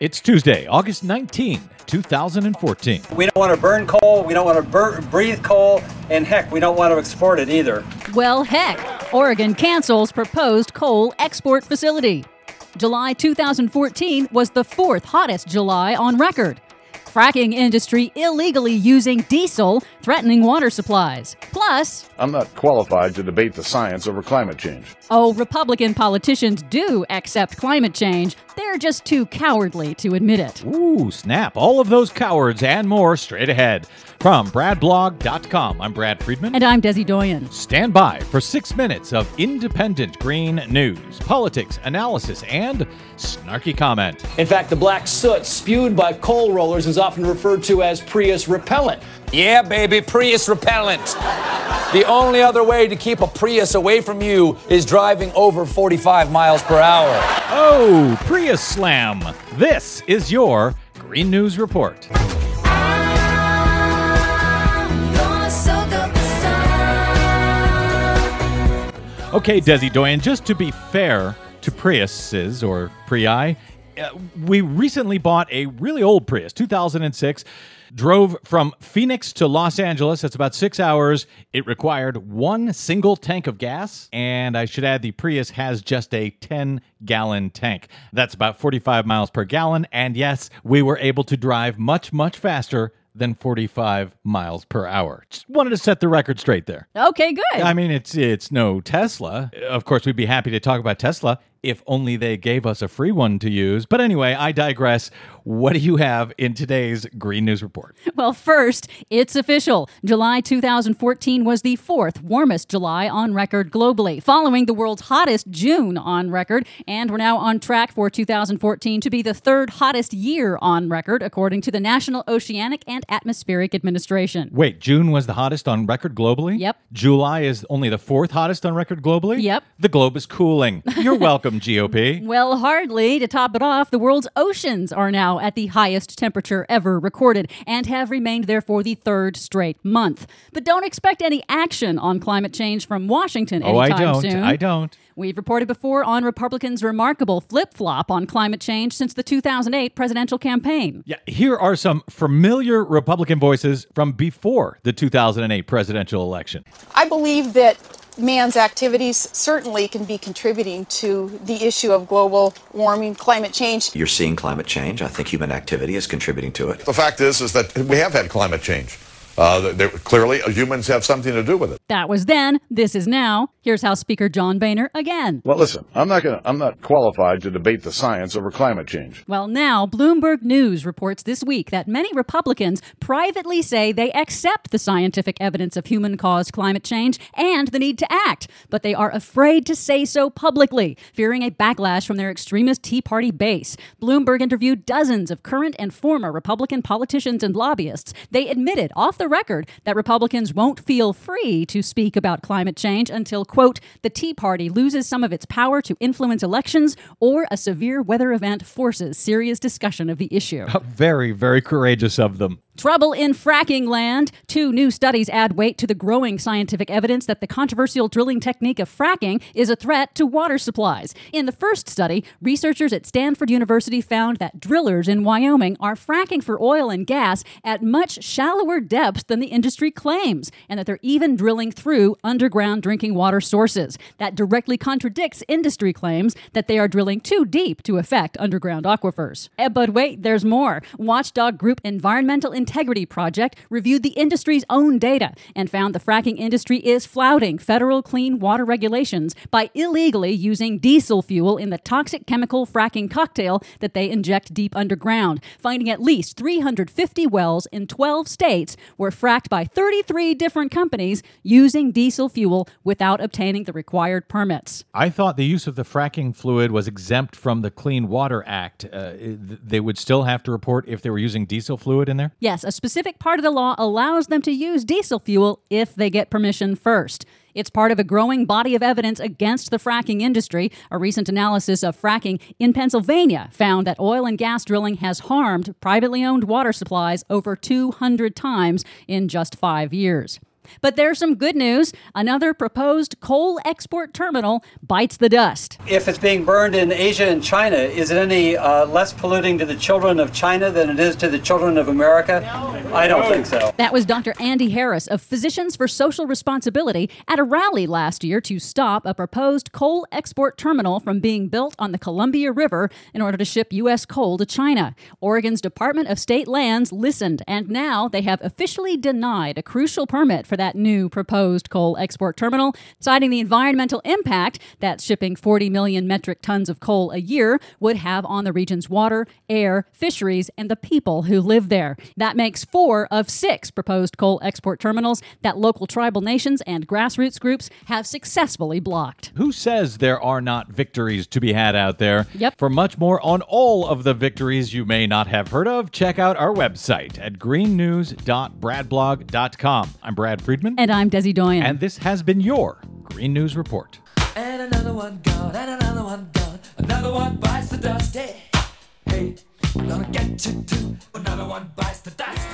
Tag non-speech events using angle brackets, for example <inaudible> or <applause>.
It's Tuesday, August 19, 2014. We don't want to burn coal, we don't want to bur- breathe coal, and heck, we don't want to export it either. Well, heck, Oregon cancels proposed coal export facility. July 2014 was the fourth hottest July on record. Fracking industry illegally using diesel, threatening water supplies. Plus, I'm not qualified to debate the science over climate change. oh, Republican politicians do accept climate change. They're just too cowardly to admit it. Ooh, snap. All of those cowards and more straight ahead. From BradBlog.com, I'm Brad Friedman. And I'm Desi Doyen. Stand by for six minutes of independent green news, politics, analysis, and snarky comment. In fact, the black soot spewed by coal rollers is often referred to as Prius repellent. Yeah, baby, Prius repellent. The only other way to keep a Prius away from you is driving over 45 miles per hour. Oh, Prius Slam. This is your Green News Report. Okay, Desi Doyen, just to be fair to Priuses or Prii, uh, we recently bought a really old Prius, 2006. Drove from Phoenix to Los Angeles. That's about six hours. It required one single tank of gas. And I should add, the Prius has just a 10 gallon tank. That's about 45 miles per gallon. And yes, we were able to drive much, much faster than 45 miles per hour. Just wanted to set the record straight there. Okay, good. I mean, it's it's no Tesla. Of course, we'd be happy to talk about Tesla if only they gave us a free one to use. But anyway, I digress. What do you have in today's Green News Report? Well, first, it's official. July 2014 was the fourth warmest July on record globally, following the world's hottest June on record. And we're now on track for 2014 to be the third hottest year on record, according to the National Oceanic and Atmospheric Administration. Wait, June was the hottest on record globally? Yep. July is only the fourth hottest on record globally? Yep. The globe is cooling. You're welcome, GOP. Well, hardly. To top it off, the world's oceans are now at the highest temperature ever recorded and have remained there for the third straight month. But don't expect any action on climate change from Washington Oh, I anytime don't. soon. I don't. We've reported before on Republicans' remarkable flip flop on climate change since the 2008 presidential campaign. Yeah, here are some familiar Republican voices from before the 2008 presidential election. I believe that man's activities certainly can be contributing to the issue of global warming, climate change. You're seeing climate change. I think human activity is contributing to it. The fact is, is that we have had climate change. Uh, there, clearly, humans have something to do with it. That was then, this is now. Here's House Speaker John Boehner again. Well, listen, I'm not gonna, I'm not qualified to debate the science over climate change. Well, now, Bloomberg News reports this week that many Republicans privately say they accept the scientific evidence of human caused climate change and the need to act, but they are afraid to say so publicly, fearing a backlash from their extremist Tea Party base. Bloomberg interviewed dozens of current and former Republican politicians and lobbyists. They admitted off the record that Republicans won't feel free to speak about climate change until, quote, the Tea Party loses some of its power to influence elections or a severe weather event forces serious discussion of the issue. <laughs> Very, very courageous of them. Trouble in fracking land. Two new studies add weight to the growing scientific evidence that the controversial drilling technique of fracking is a threat to water supplies. In the first study, researchers at Stanford University found that drillers in Wyoming are fracking for oil and gas at much shallower depths than the industry claims, and that they're even drilling through underground drinking water sources. That directly contradicts industry claims that they are drilling too deep to affect underground aquifers. Eh, But wait, there's more. Watchdog group Environmental Integrity Project reviewed the industry's own data and found the fracking industry is flouting federal clean water regulations by illegally using diesel fuel in the toxic chemical fracking cocktail that they inject deep underground, finding at least 350 wells in 12 states were fracked by 33 different companies using diesel fuel without obtaining the required permits. I thought the use of the fracking fluid was exempt from the Clean Water Act. Uh, they would still have to report if they were using diesel fluid in there? Yes, a specific part of the law allows them to use diesel fuel if they get permission first. It's part of a growing body of evidence against the fracking industry. A recent analysis of fracking in Pennsylvania found that oil and gas drilling has harmed privately owned water supplies over 200 times in just five years. But there's some good news. Another proposed coal export terminal bites the dust. If it's being burned in Asia and China, is it any uh, less polluting to the children of China than it is to the children of America? I don't think so. That was Dr. Andy Harris of Physicians for Social Responsibility at a rally last year to stop a proposed coal export terminal from being built on the Columbia River in order to ship U.S. coal to China. Oregon's Department of State Lands listened, and now they have officially denied a crucial permit for that new proposed coal export terminal, citing the environmental impact that shipping 40 million metric tons of coal a year would have on the region's water, air, fisheries, and the people who live there. That makes four of six proposed coal export terminals that local tribal nations and grassroots groups have successfully blocked. Who says there are not victories to be had out there? Yep. For much more on all of the victories you may not have heard of, check out our website at greennews.bradblog.com. I'm Brad Friedman. And I'm Desi Doyen. And this has been your Green News Report. And another one gone, and another one gone. Another one bites the dust. Hey, hey, gonna get you too. Another one bites the dust.